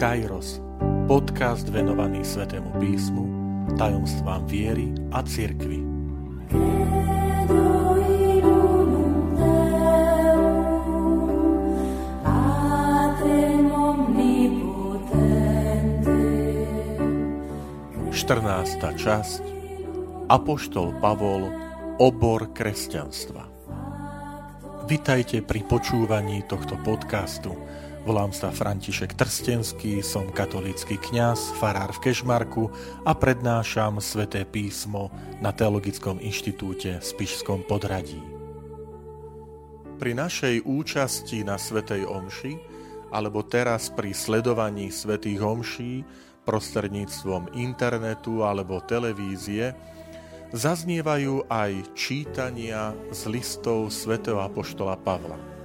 Kairos, podcast venovaný Svetému písmu, tajomstvám viery a cirkvi. Štrnásta časť. Apoštol Pavol Obor kresťanstva. Vitajte pri počúvaní tohto podcastu – Volám sa František Trstenský, som katolícky kňaz, farár v Kešmarku a prednášam sväté písmo na Teologickom inštitúte v Spišskom podradí. Pri našej účasti na svätej omši, alebo teraz pri sledovaní svätých omší prostredníctvom internetu alebo televízie, zaznievajú aj čítania z listov svätého Apoštola Pavla.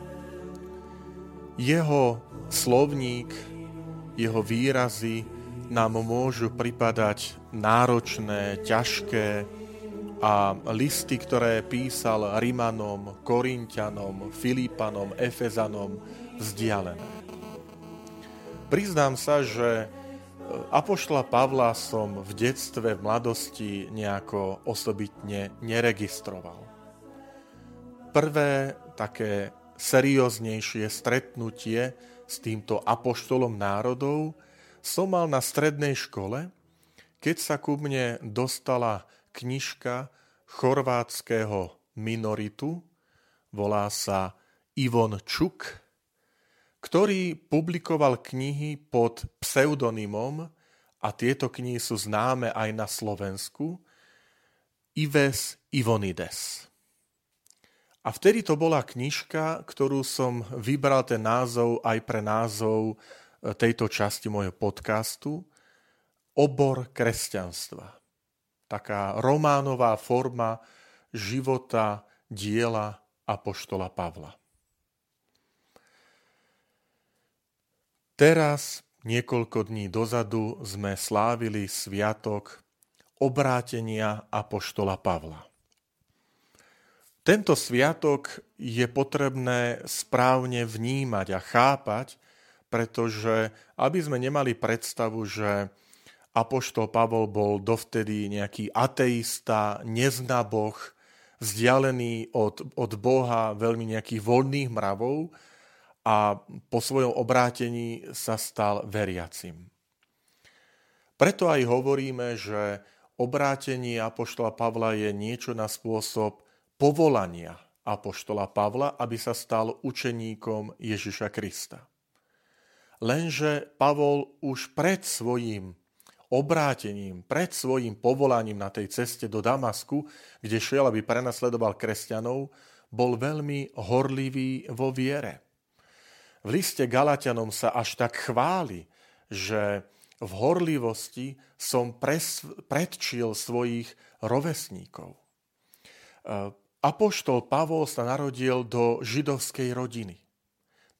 Jeho slovník, jeho výrazy nám môžu pripadať náročné, ťažké a listy, ktoré písal Rimanom, Korintianom, Filipanom, Efezanom, vzdialené. Priznám sa, že Apoštola Pavla som v detstve, v mladosti nejako osobitne neregistroval. Prvé také serióznejšie stretnutie s týmto apoštolom národov som mal na strednej škole, keď sa ku mne dostala knižka chorvátskeho minoritu, volá sa Ivon Čuk, ktorý publikoval knihy pod pseudonymom a tieto knihy sú známe aj na Slovensku, Ives Ivonides. A vtedy to bola knižka, ktorú som vybral ten názov aj pre názov e, tejto časti môjho podcastu Obor kresťanstva. Taká románová forma života, diela Apoštola Pavla. Teraz, niekoľko dní dozadu, sme slávili sviatok obrátenia Apoštola Pavla. Tento sviatok je potrebné správne vnímať a chápať, pretože aby sme nemali predstavu, že Apoštol Pavol bol dovtedy nejaký ateista, nezná Boh, vzdialený od, od Boha, veľmi nejakých voľných mravov a po svojom obrátení sa stal veriacim. Preto aj hovoríme, že obrátenie Apoštola Pavla je niečo na spôsob povolania apoštola Pavla, aby sa stal učeníkom Ježiša Krista. Lenže Pavol už pred svojím obrátením, pred svojím povolaním na tej ceste do Damasku, kde šiel, aby prenasledoval kresťanov, bol veľmi horlivý vo viere. V liste Galatianom sa až tak chváli, že v horlivosti som pres, predčil svojich rovesníkov. Apoštol Pavol sa narodil do židovskej rodiny.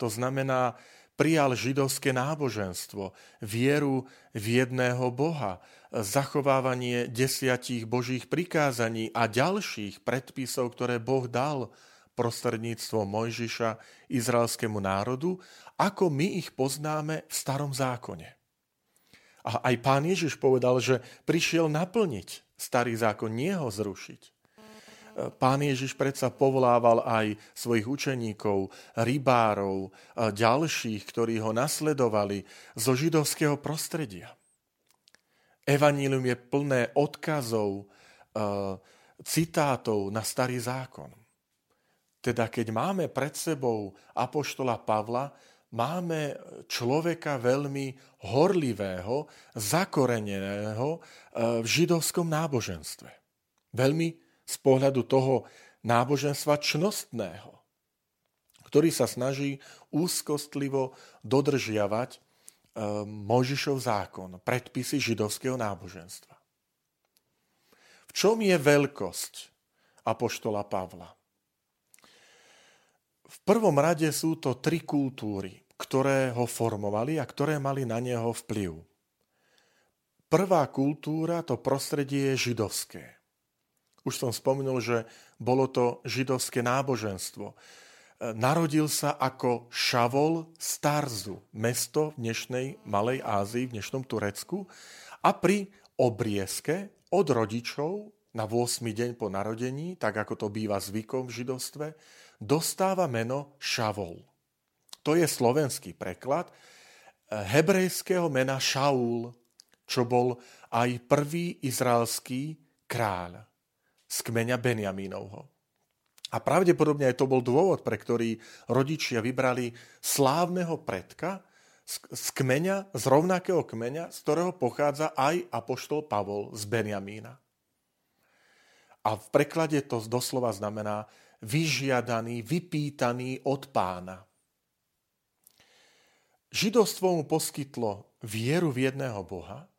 To znamená, prijal židovské náboženstvo, vieru v jedného Boha, zachovávanie desiatich božích prikázaní a ďalších predpisov, ktoré Boh dal prostredníctvom Mojžiša izraelskému národu, ako my ich poznáme v starom zákone. A aj pán Ježiš povedal, že prišiel naplniť starý zákon, nie ho zrušiť. Pán Ježiš predsa povolával aj svojich učeníkov, rybárov, ďalších, ktorí ho nasledovali zo židovského prostredia. Evanílium je plné odkazov, citátov na starý zákon. Teda keď máme pred sebou apoštola Pavla, máme človeka veľmi horlivého, zakoreneného v židovskom náboženstve. Veľmi z pohľadu toho náboženstva čnostného, ktorý sa snaží úzkostlivo dodržiavať e, Mojžišov zákon, predpisy židovského náboženstva. V čom je veľkosť apoštola Pavla? V prvom rade sú to tri kultúry, ktoré ho formovali a ktoré mali na neho vplyv. Prvá kultúra, to prostredie je židovské. Už som spomenul, že bolo to židovské náboženstvo. narodil sa ako Šavol z Tarzu, mesto v dnešnej Malej Ázii, v dnešnom Turecku. A pri obriezke od rodičov na 8. deň po narodení, tak ako to býva zvykom v židovstve, dostáva meno Šavol. To je slovenský preklad hebrejského mena Šaul, čo bol aj prvý izraelský kráľ z kmeňa Benjamínovho. A pravdepodobne aj to bol dôvod, pre ktorý rodičia vybrali slávneho predka z kmeňa, z rovnakého kmeňa, z ktorého pochádza aj apoštol Pavol z Benjamína. A v preklade to doslova znamená vyžiadaný, vypýtaný od pána. Židovstvo mu poskytlo vieru v jedného Boha,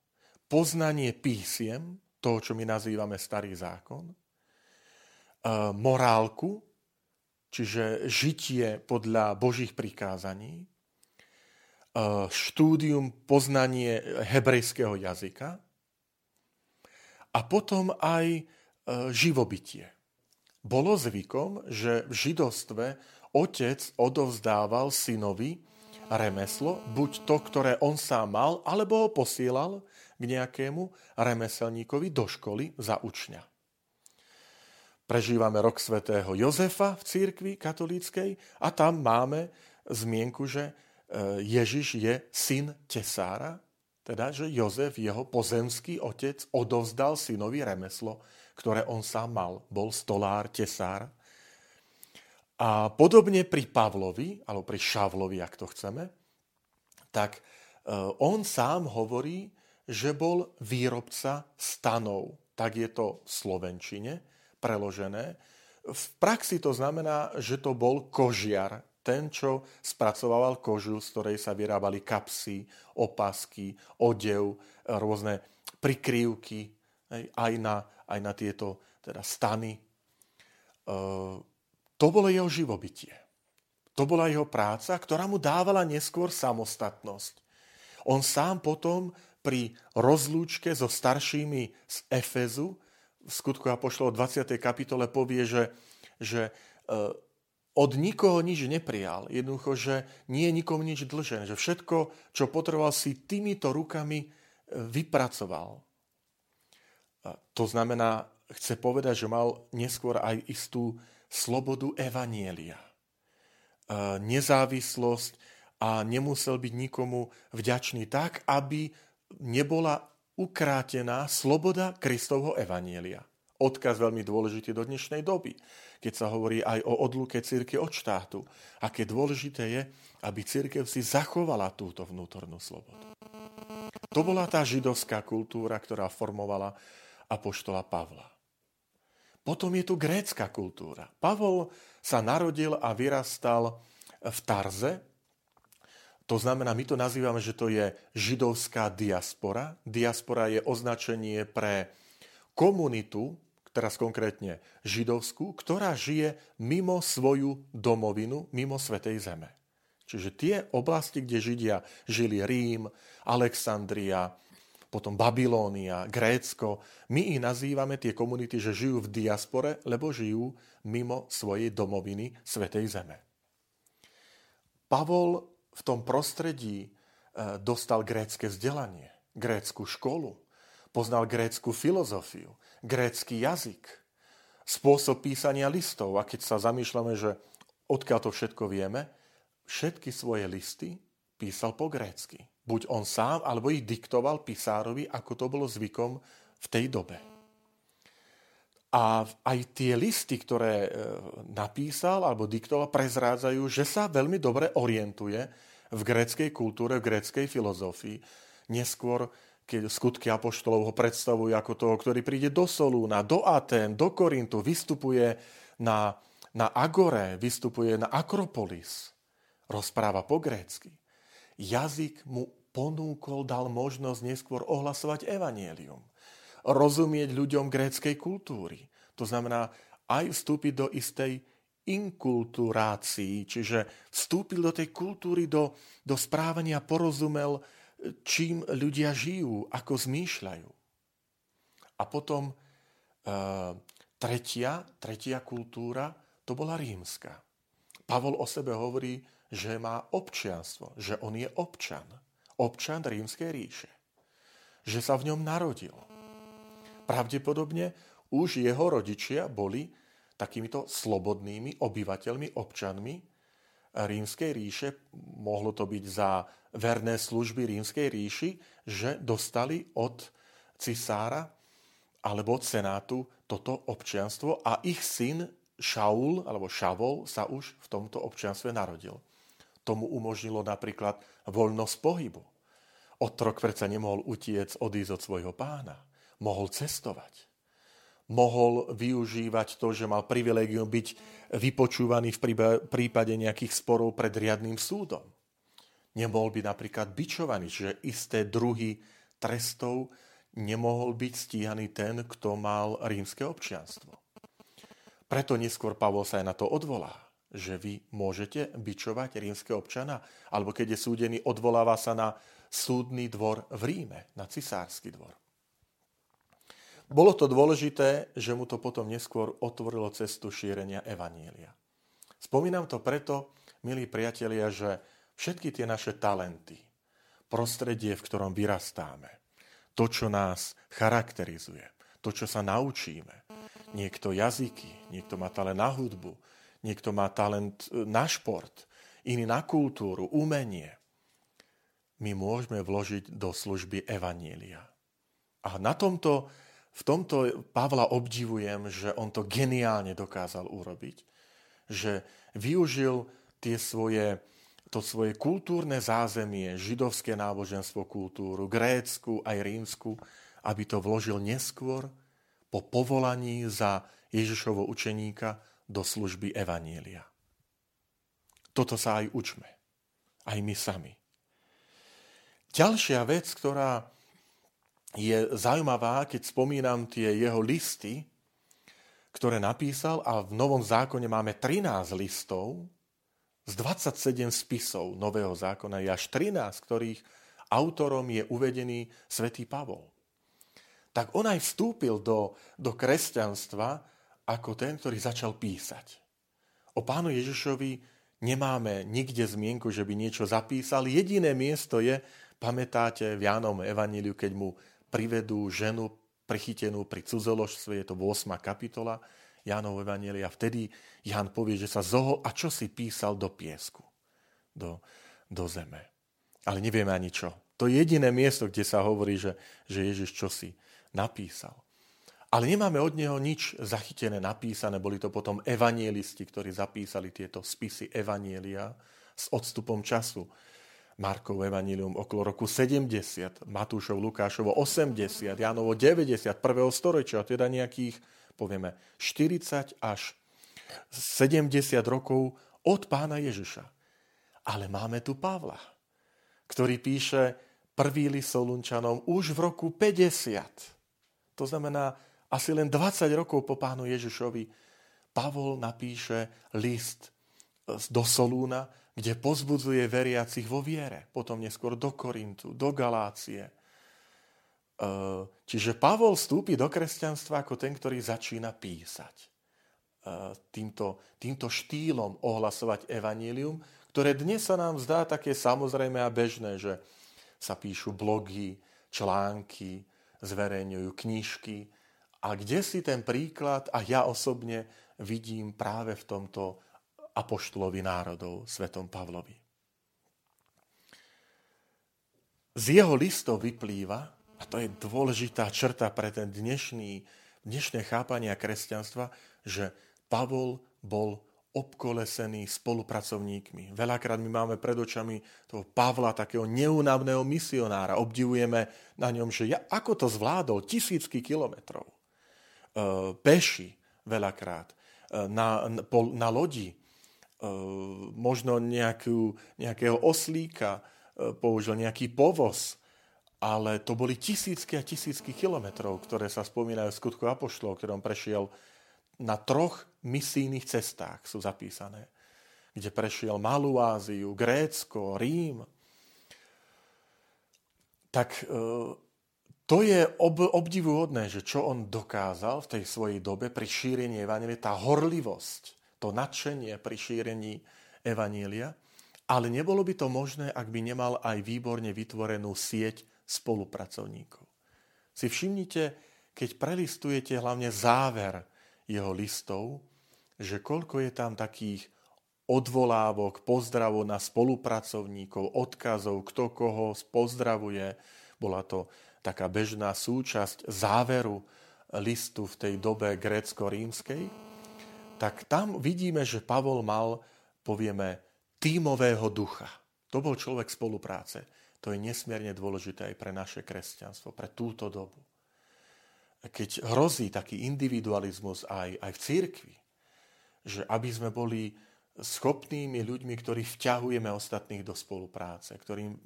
poznanie písiem, toho, čo my nazývame starý zákon, morálku, čiže žitie podľa Božích prikázaní, štúdium, poznanie hebrejského jazyka a potom aj živobytie. Bolo zvykom, že v židovstve otec odovzdával synovi remeslo, buď to, ktoré on sám mal, alebo ho posielal k nejakému remeselníkovi do školy za učňa. Prežívame rok svätého Jozefa v církvi katolíckej a tam máme zmienku, že e, Ježiš je syn tesára, teda, že Jozef, jeho pozemský otec, odovzdal synovi remeslo, ktoré on sám mal. Bol stolár, tesár. A podobne pri Pavlovi, alebo pri Šavlovi, ak to chceme, tak e, on sám hovorí, že bol výrobca stanov. Tak je to v Slovenčine preložené. V praxi to znamená, že to bol kožiar, ten, čo spracovával kožu, z ktorej sa vyrábali kapsy, opasky, odev, rôzne prikrývky, aj na, aj na tieto teda stany. E, to bolo jeho živobytie. To bola jeho práca, ktorá mu dávala neskôr samostatnosť. On sám potom pri rozlúčke so staršími z Efezu v skutku Apoštolov 20. kapitole povie, že, že e, od nikoho nič neprijal. Jednoducho, že nie je nikomu nič dlžené. Že všetko, čo potreboval si týmito rukami e, vypracoval. To znamená, chce povedať, že mal neskôr aj istú slobodu evanielia. E, nezávislosť a nemusel byť nikomu vďačný tak, aby nebola ukrátená sloboda Kristovho evanielia. Odkaz veľmi dôležitý do dnešnej doby, keď sa hovorí aj o odluke círky od štátu. Aké dôležité je, aby církev si zachovala túto vnútornú slobodu. To bola tá židovská kultúra, ktorá formovala apoštola Pavla. Potom je tu grécka kultúra. Pavol sa narodil a vyrastal v Tarze, to znamená, my to nazývame, že to je židovská diaspora. Diaspora je označenie pre komunitu, teraz konkrétne židovskú, ktorá žije mimo svoju domovinu, mimo Svetej Zeme. Čiže tie oblasti, kde Židia žili Rím, Alexandria, potom Babilónia, Grécko, my ich nazývame tie komunity, že žijú v diaspore, lebo žijú mimo svojej domoviny Svetej Zeme. Pavol v tom prostredí e, dostal grécke vzdelanie, grécku školu, poznal grécku filozofiu, grécky jazyk, spôsob písania listov. A keď sa zamýšľame, že odkiaľ to všetko vieme, všetky svoje listy písal po grécky. Buď on sám, alebo ich diktoval písárovi, ako to bolo zvykom v tej dobe. A aj tie listy, ktoré e, napísal alebo diktoval, prezrádzajú, že sa veľmi dobre orientuje v gréckej kultúre, v gréckej filozofii. Neskôr, keď skutky apoštolov ho predstavujú ako toho, ktorý príde do Solúna, do Atén, do Korintu, vystupuje na, na Agore, vystupuje na Akropolis, rozpráva po grécky. Jazyk mu ponúkol, dal možnosť neskôr ohlasovať evanielium. Rozumieť ľuďom gréckej kultúry. To znamená aj vstúpiť do istej inkulturácii, čiže vstúpil do tej kultúry, do, do správania, porozumel, čím ľudia žijú, ako zmýšľajú. A potom e, tretia, tretia kultúra, to bola rímska. Pavol o sebe hovorí, že má občianstvo, že on je občan. Občan rímskej ríše. Že sa v ňom narodil. Pravdepodobne už jeho rodičia boli takýmito slobodnými obyvateľmi, občanmi rímskej ríše. Mohlo to byť za verné služby rímskej ríši, že dostali od cisára alebo od senátu toto občianstvo a ich syn Šaul alebo Šavol sa už v tomto občianstve narodil. Tomu umožnilo napríklad voľnosť pohybu. Otrok predsa nemohol utiec odísť od svojho pána. Mohol cestovať. Mohol využívať to, že mal privilegium byť vypočúvaný v prípade nejakých sporov pred riadným súdom. Nemohol byť napríklad bičovaný, že isté druhy trestov nemohol byť stíhaný ten, kto mal rímske občianstvo. Preto neskôr Pavol sa aj na to odvolá, že vy môžete bičovať rímske občana, alebo keď je súdený, odvoláva sa na súdny dvor v Ríme, na cisársky dvor. Bolo to dôležité, že mu to potom neskôr otvorilo cestu šírenia Evanília. Spomínam to preto, milí priatelia, že všetky tie naše talenty, prostredie, v ktorom vyrastáme, to, čo nás charakterizuje, to, čo sa naučíme, niekto jazyky, niekto má talent na hudbu, niekto má talent e, na šport, iný na kultúru, umenie. My môžeme vložiť do služby Evanília. A na tomto, v tomto Pavla obdivujem, že on to geniálne dokázal urobiť. Že využil tie svoje, to svoje kultúrne zázemie, židovské náboženstvo, kultúru, grécku aj rímsku, aby to vložil neskôr po povolaní za Ježišovo učeníka do služby Evanielia. Toto sa aj učme. Aj my sami. Ďalšia vec, ktorá je zaujímavá, keď spomínam tie jeho listy, ktoré napísal a v Novom zákone máme 13 listov, z 27 spisov Nového zákona je až 13, ktorých autorom je uvedený svätý Pavol tak on aj vstúpil do, do kresťanstva ako ten, ktorý začal písať. O pánu Ježišovi nemáme nikde zmienku, že by niečo zapísal. Jediné miesto je, pamätáte v Jánom Evaníliu, keď mu privedú ženu prichytenú pri cudzoložstve, je to 8. kapitola Jánov Evanília. Vtedy Ján povie, že sa zohol a čo si písal do piesku, do, do zeme. Ale nevieme ani čo. To je jediné miesto, kde sa hovorí, že, že Ježiš čosi napísal. Ale nemáme od neho nič zachytené, napísané. Boli to potom evanielisti, ktorí zapísali tieto spisy evanielia s odstupom času. Markov evanílium okolo roku 70, Matúšov, Lukášovo 80, Jánovo 90, prvého storočia, teda nejakých, povieme, 40 až 70 rokov od pána Ježiša. Ale máme tu Pavla, ktorý píše prvý list Solunčanom už v roku 50 to znamená, asi len 20 rokov po pánu Ježišovi Pavol napíše list do Solúna, kde pozbudzuje veriacich vo viere, potom neskôr do Korintu, do Galácie. E, čiže Pavol vstúpi do kresťanstva ako ten, ktorý začína písať. E, týmto, týmto štýlom ohlasovať evanílium, ktoré dnes sa nám zdá také samozrejme a bežné, že sa píšu blogy, články, zverejňujú knižky. A kde si ten príklad, a ja osobne vidím práve v tomto apoštolovi národov, svetom Pavlovi. Z jeho listov vyplýva, a to je dôležitá črta pre ten dnešný, dnešné chápanie kresťanstva, že Pavol bol obkolesený spolupracovníkmi. Veľakrát my máme pred očami toho Pavla, takého neunavného misionára. Obdivujeme na ňom, že ja, ako to zvládol tisícky kilometrov. E, peši veľakrát, e, na, na, na lodi, možno nejakú, nejakého oslíka, e, použil nejaký povoz, ale to boli tisícky a tisícky kilometrov, ktoré sa spomínajú v skutku Apoštolov, ktorom prešiel na troch misijných cestách sú zapísané, kde prešiel Malú Áziu, Grécko, Rím. Tak e, to je ob, obdivuhodné, že čo on dokázal v tej svojej dobe pri šírení Evangelia, tá horlivosť, to nadšenie pri šírení Evanília, ale nebolo by to možné, ak by nemal aj výborne vytvorenú sieť spolupracovníkov. Si všimnite, keď prelistujete hlavne záver jeho listov, že koľko je tam takých odvolávok, pozdravov na spolupracovníkov, odkazov, kto koho pozdravuje. Bola to taká bežná súčasť záveru listu v tej dobe grécko-rímskej. Tak tam vidíme, že Pavol mal, povieme, tímového ducha. To bol človek spolupráce. To je nesmierne dôležité aj pre naše kresťanstvo, pre túto dobu. Keď hrozí taký individualizmus aj, aj v církvi, že aby sme boli schopnými ľuďmi, ktorí vťahujeme ostatných do spolupráce, ktorým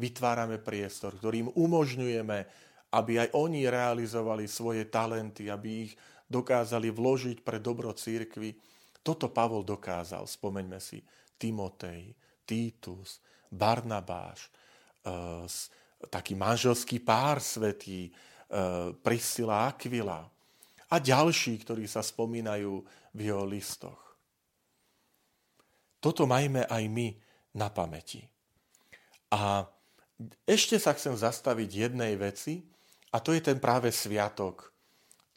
vytvárame priestor, ktorým umožňujeme, aby aj oni realizovali svoje talenty, aby ich dokázali vložiť pre dobro církvy. Toto Pavol dokázal, spomeňme si, Timotej, Titus, Barnabáš, eh, taký manželský pár svetý, eh, Priscila Aquila a ďalší, ktorí sa spomínajú v jeho listoch. Toto majme aj my na pamäti. A ešte sa chcem zastaviť jednej veci, a to je ten práve sviatok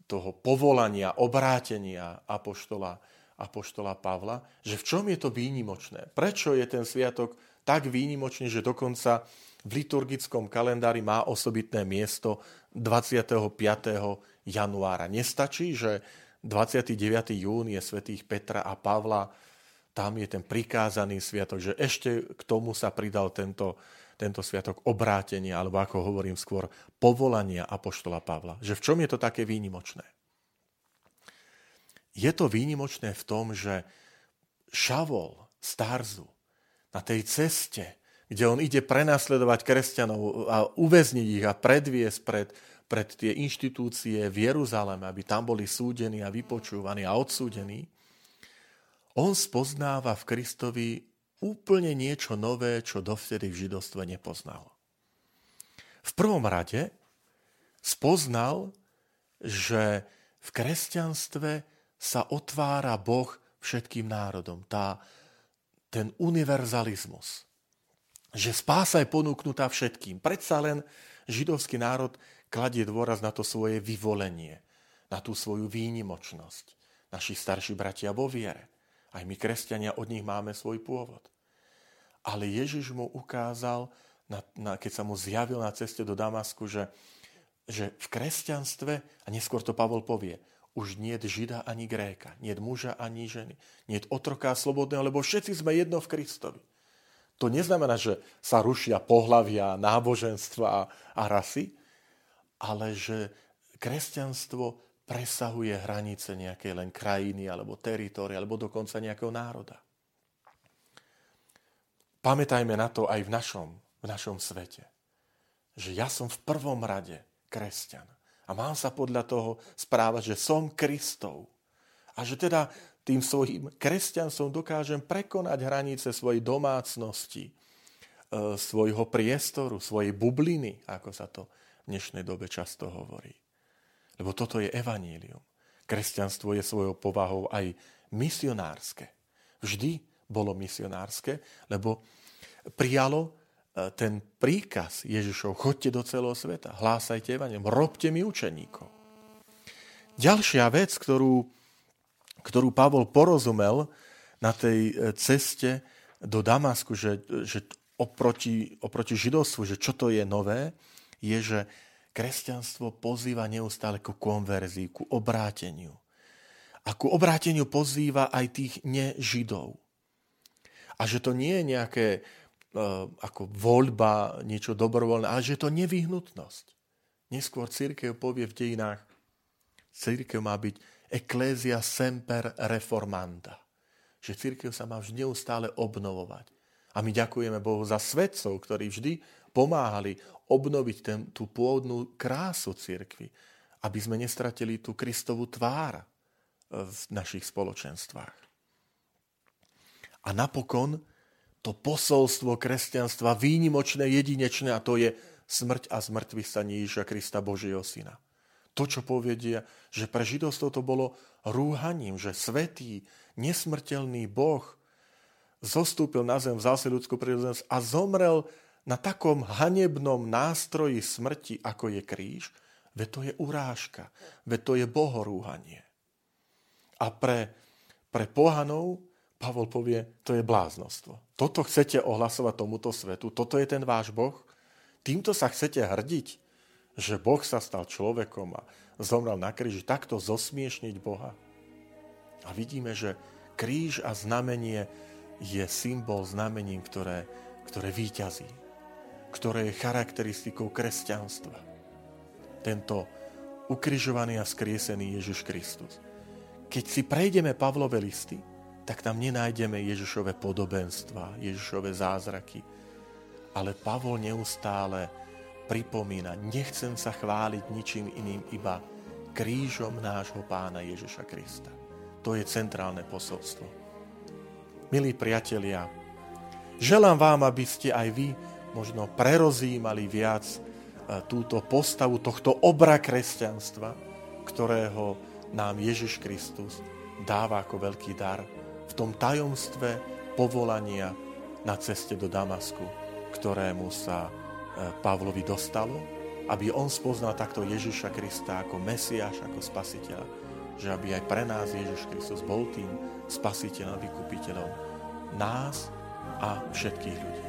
toho povolania, obrátenia apoštola, apoštola Pavla, že v čom je to výnimočné? Prečo je ten sviatok tak výnimočný, že dokonca v liturgickom kalendári má osobitné miesto 25. januára. Nestačí, že 29. jún je svätých Petra a Pavla tam je ten prikázaný sviatok, že ešte k tomu sa pridal tento, tento sviatok obrátenia, alebo ako hovorím skôr, povolania Apoštola Pavla. Že v čom je to také výnimočné? Je to výnimočné v tom, že Šavol z Tarzu na tej ceste, kde on ide prenasledovať kresťanov a uväzniť ich a predviesť pred, pred tie inštitúcie v Jeruzaleme, aby tam boli súdení a vypočúvaní a odsúdení, on spoznáva v Kristovi úplne niečo nové, čo dovtedy v židovstve nepoznal. V prvom rade spoznal, že v kresťanstve sa otvára Boh všetkým národom. Tá, ten univerzalizmus. Že spása je ponúknutá všetkým. Predsa len židovský národ kladie dôraz na to svoje vyvolenie, na tú svoju výnimočnosť. Naši starší bratia vo viere. Aj my, kresťania, od nich máme svoj pôvod. Ale Ježiš mu ukázal, na, na, keď sa mu zjavil na ceste do Damasku, že, že v kresťanstve, a neskôr to Pavol povie, už nie žida ani gréka, nie muža ani ženy, nie otroká slobodného, lebo všetci sme jedno v Kristovi. To neznamená, že sa rušia pohlavia, náboženstva a rasy, ale že kresťanstvo presahuje hranice nejakej len krajiny alebo teritória alebo dokonca nejakého národa. Pamätajme na to aj v našom, v našom svete. Že ja som v prvom rade kresťan. A mám sa podľa toho správať, že som Kristov. A že teda tým svojim kresťanstvom dokážem prekonať hranice svojej domácnosti, e, svojho priestoru, svojej bubliny, ako sa to v dnešnej dobe často hovorí. Lebo toto je evanílium. Kresťanstvo je svojou povahou aj misionárske. Vždy bolo misionárske, lebo prijalo e, ten príkaz Ježišov, chodte do celého sveta, hlásajte evanílium, robte mi učeníkov. Ďalšia vec, ktorú, ktorú Pavol porozumel na tej e, ceste do Damasku, že, že oproti, oproti židovstvu, že čo to je nové, je, že kresťanstvo pozýva neustále ku konverzii, ku obráteniu. A ku obráteniu pozýva aj tých nežidov. A že to nie je nejaké uh, ako voľba, niečo dobrovoľné, ale že je to nevyhnutnosť. Neskôr církev povie v dejinách, církev má byť eklézia semper reformanda. Že církev sa má vždy neustále obnovovať. A my ďakujeme Bohu za svetcov, ktorí vždy pomáhali obnoviť ten, tú pôvodnú krásu cirkvy, aby sme nestratili tú Kristovú tvár e, v našich spoločenstvách. A napokon to posolstvo kresťanstva výnimočné, jedinečné, a to je smrť a zmrtvý stanie Ježiša Krista Božieho Syna. To, čo povedia, že pre židovstvo to bolo rúhaním, že svetý, nesmrteľný Boh zostúpil na zem, vzal si ľudskú prírodzenosť a zomrel na takom hanebnom nástroji smrti, ako je kríž, veď to je urážka, veď to je bohorúhanie. A pre, pre pohanov Pavol povie, to je bláznostvo. Toto chcete ohlasovať tomuto svetu, toto je ten váš Boh. Týmto sa chcete hrdiť, že Boh sa stal človekom a zomrel na kríži, takto zosmiešniť Boha. A vidíme, že kríž a znamenie je symbol znamením, ktoré, ktoré výťazí, ktoré je charakteristikou kresťanstva. Tento ukrižovaný a skriesený Ježiš Kristus. Keď si prejdeme Pavlové listy, tak tam nenájdeme Ježišové podobenstva, Ježišové zázraky. Ale Pavol neustále pripomína, nechcem sa chváliť ničím iným, iba krížom nášho pána Ježiša Krista. To je centrálne posolstvo. Milí priatelia, želám vám, aby ste aj vy možno prerozímali viac e, túto postavu tohto obra kresťanstva, ktorého nám Ježiš Kristus dáva ako veľký dar v tom tajomstve povolania na ceste do Damasku, ktorému sa e, Pavlovi dostalo, aby on spoznal takto Ježiša Krista ako Mesiáš, ako Spasiteľa, že aby aj pre nás Ježiš Kristus bol tým Spasiteľom, vykupiteľom nás a všetkých ľudí.